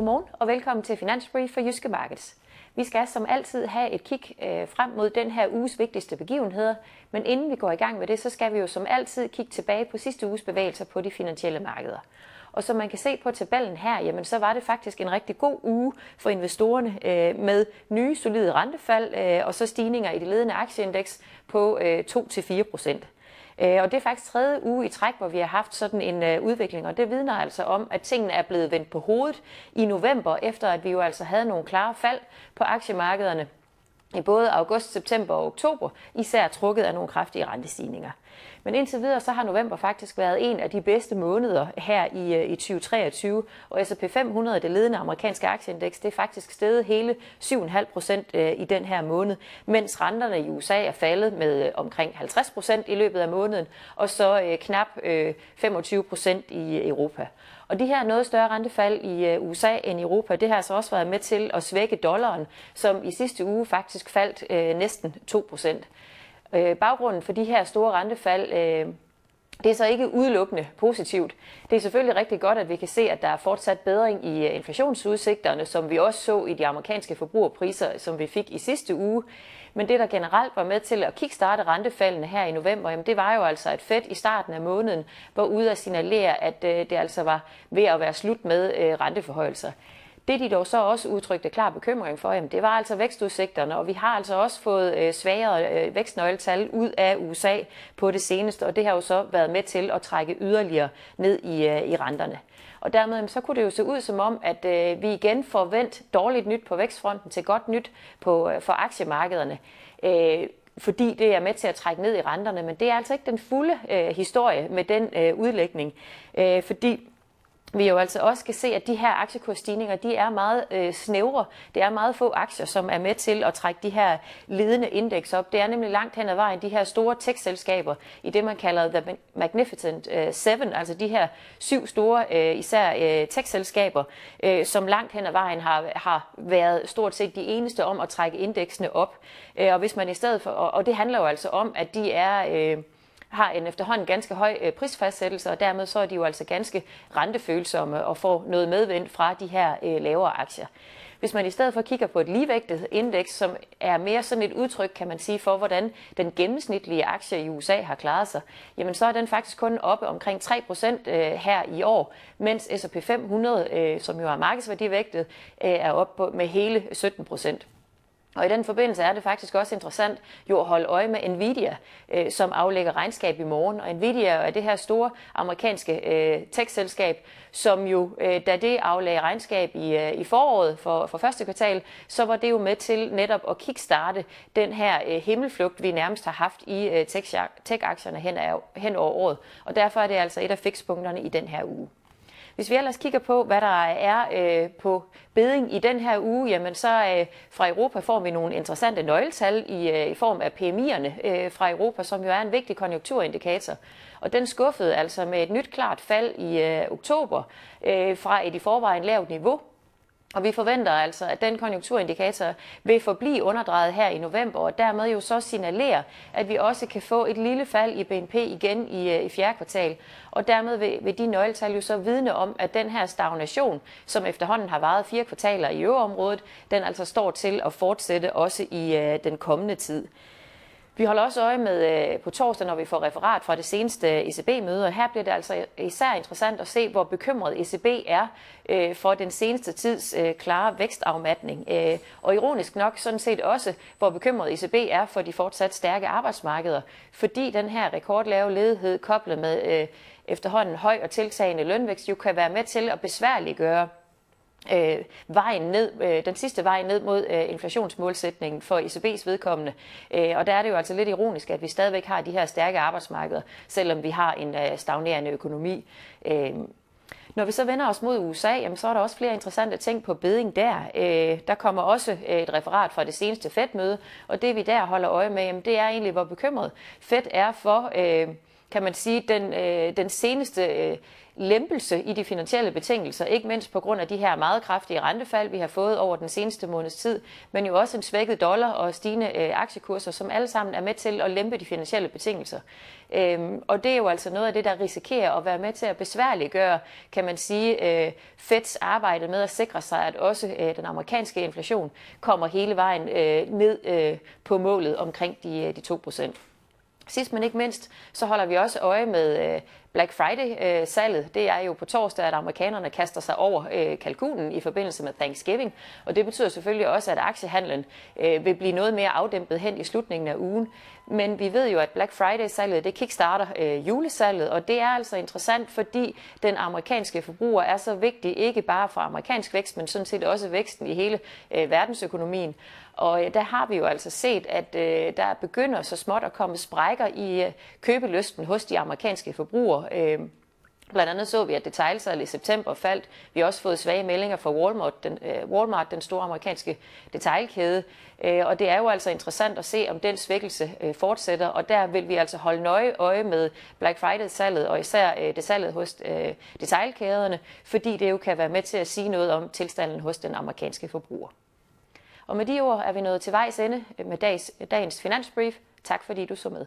Godmorgen og velkommen til Finansbrief for Jyske Markets. Vi skal som altid have et kig øh, frem mod den her uges vigtigste begivenheder, men inden vi går i gang med det, så skal vi jo som altid kigge tilbage på sidste uges bevægelser på de finansielle markeder. Og som man kan se på tabellen her, jamen så var det faktisk en rigtig god uge for investorerne øh, med nye solide rentefald øh, og så stigninger i det ledende aktieindeks på øh, 2-4 procent. Øh, og det er faktisk tredje uge i træk, hvor vi har haft sådan en øh, udvikling, og det vidner altså om, at tingene er blevet vendt på hovedet i november, efter at vi jo altså havde nogle klare fald på aktiemarkederne i både august, september og oktober, især trukket af nogle kraftige rentestigninger. Men indtil videre så har november faktisk været en af de bedste måneder her i, øh, i 2023, og S&P 500, det ledende amerikanske aktieindeks, det er faktisk steget hele 7,5 procent øh, i den her måned, mens renterne i USA er faldet med øh, omkring 50 procent i løbet af måneden, og så knap 25 procent i Europa. Og de her noget større rentefald i øh, USA end i Europa, det har altså også været med til at svække dollaren, som i sidste uge faktisk faldt øh, næsten 2 procent. Øh, baggrunden for de her store rentefald, øh, det er så ikke udelukkende positivt. Det er selvfølgelig rigtig godt, at vi kan se, at der er fortsat bedring i øh, inflationsudsigterne, som vi også så i de amerikanske forbrugerpriser, som vi fik i sidste uge. Men det, der generelt var med til at kickstarte rentefaldene her i november, jamen det var jo altså, at Fed i starten af måneden var ude at signalere, at øh, det altså var ved at være slut med øh, renteforhøjelser. Det de dog så også udtrykte klar bekymring for, jamen, det var altså vækstudsigterne, og vi har altså også fået øh, svagere øh, vækstnøgletal ud af USA på det seneste, og det har jo så været med til at trække yderligere ned i, øh, i renterne. Og dermed så kunne det jo se ud som om, at øh, vi igen får vendt dårligt nyt på vækstfronten til godt nyt på, øh, for aktiemarkederne. Øh, fordi det er med til at trække ned i renterne, men det er altså ikke den fulde øh, historie med den øh, udlægning, øh, fordi vi jo altså også kan se, at de her aktiekursstigninger, de er meget øh, snævre. Det er meget få aktier, som er med til at trække de her ledende indeks op. Det er nemlig langt hen ad vejen de her store tech-selskaber i det, man kalder The Magnificent øh, Seven, altså de her syv store, øh, især øh, tech-selskaber, øh, som langt hen ad vejen har, har været stort set de eneste om at trække indeksene op. Øh, og hvis man i stedet for, og, og det handler jo altså om, at de er... Øh, har en efterhånden ganske høj øh, prisfastsættelse, og dermed så er de jo altså ganske rentefølsomme og får noget medvind fra de her øh, lavere aktier. Hvis man i stedet for kigger på et ligevægtet indeks, som er mere sådan et udtryk, kan man sige, for hvordan den gennemsnitlige aktie i USA har klaret sig, jamen så er den faktisk kun oppe omkring 3% øh, her i år, mens S&P 500, som jo er markedsværdivægtet, er oppe med hele 17%. Og i den forbindelse er det faktisk også interessant jo at holde øje med Nvidia, øh, som aflægger regnskab i morgen. Og Nvidia er det her store amerikanske øh, tech-selskab, som jo, øh, da det aflagde regnskab i, øh, i foråret for, for første kvartal, så var det jo med til netop at kickstarte den her øh, himmelflugt, vi nærmest har haft i øh, tech-aktierne hen, hen over året. Og derfor er det altså et af fikspunkterne i den her uge. Hvis vi ellers kigger på, hvad der er øh, på beding i den her uge, jamen så øh, fra Europa får vi nogle interessante nøgletal i, øh, i form af PMI'erne øh, fra Europa, som jo er en vigtig konjunkturindikator. Og den skuffede altså med et nyt klart fald i øh, oktober øh, fra et i forvejen lavt niveau og vi forventer altså, at den konjunkturindikator vil forblive underdrejet her i november, og dermed jo så signalere, at vi også kan få et lille fald i BNP igen i, øh, i fjerde kvartal. Og dermed vil, vil de nøgletal jo så vidne om, at den her stagnation, som efterhånden har varet fire kvartaler i øvrigt, den altså står til at fortsætte også i øh, den kommende tid. Vi holder også øje med øh, på torsdag, når vi får referat fra det seneste øh, ECB-møde, og her bliver det altså især interessant at se, hvor bekymret ECB er øh, for den seneste tids klare vækstafmatning. Og ironisk nok sådan set også, hvor bekymret ECB er for de fortsat stærke arbejdsmarkeder, fordi den her rekordlave ledighed koblet med efterhånden høj og tiltagende lønvækst jo kan være med til at besværliggøre øh, vejen ned, øh, den sidste vej ned mod øh, inflationsmålsætningen for ECB's vedkommende. Øh, og der er det jo altså lidt ironisk, at vi stadigvæk har de her stærke arbejdsmarkeder, selvom vi har en øh, stagnerende økonomi. Øh, når vi så vender os mod USA, jamen, så er der også flere interessante ting på beding der. Øh, der kommer også øh, et referat fra det seneste Fed-møde, og det vi der holder øje med, jamen, det er egentlig, hvor bekymret Fed er for... Øh, kan man sige, den, øh, den seneste øh, lempelse i de finansielle betingelser, ikke mindst på grund af de her meget kraftige rentefald, vi har fået over den seneste måneds tid, men jo også en svækket dollar og stigende øh, aktiekurser, som alle sammen er med til at lempe de finansielle betingelser. Øhm, og det er jo altså noget af det, der risikerer at være med til at besværliggøre, kan man sige, øh, Feds arbejde med at sikre sig, at også øh, den amerikanske inflation kommer hele vejen øh, ned øh, på målet omkring de, øh, de 2 procent. Sidst men ikke mindst, så holder vi også øje med øh, Black Friday-salget. Øh, det er jo på torsdag, at amerikanerne kaster sig over øh, kalkunen i forbindelse med Thanksgiving. Og det betyder selvfølgelig også, at aktiehandlen øh, vil blive noget mere afdæmpet hen i slutningen af ugen. Men vi ved jo, at Black Friday-salget det kickstarter øh, julesalget, og det er altså interessant, fordi den amerikanske forbruger er så vigtig, ikke bare for amerikansk vækst, men sådan set også væksten i hele øh, verdensøkonomien. Og øh, der har vi jo altså set, at øh, der begynder så småt at komme sprækker i øh, købelysten hos de amerikanske forbrugere. Øh, Blandt andet så vi, at detailsalget i september faldt. Vi har også fået svage meldinger fra Walmart, den, øh, Walmart, den store amerikanske detailkæde. Øh, og det er jo altså interessant at se, om den svækkelse øh, fortsætter. Og der vil vi altså holde nøje øje med Black Friday-salget, og især øh, det salget hos øh, detailkæderne, fordi det jo kan være med til at sige noget om tilstanden hos den amerikanske forbruger. Og med de ord er vi nået til vejs ende med dagens, dagens finansbrief. Tak fordi du så med.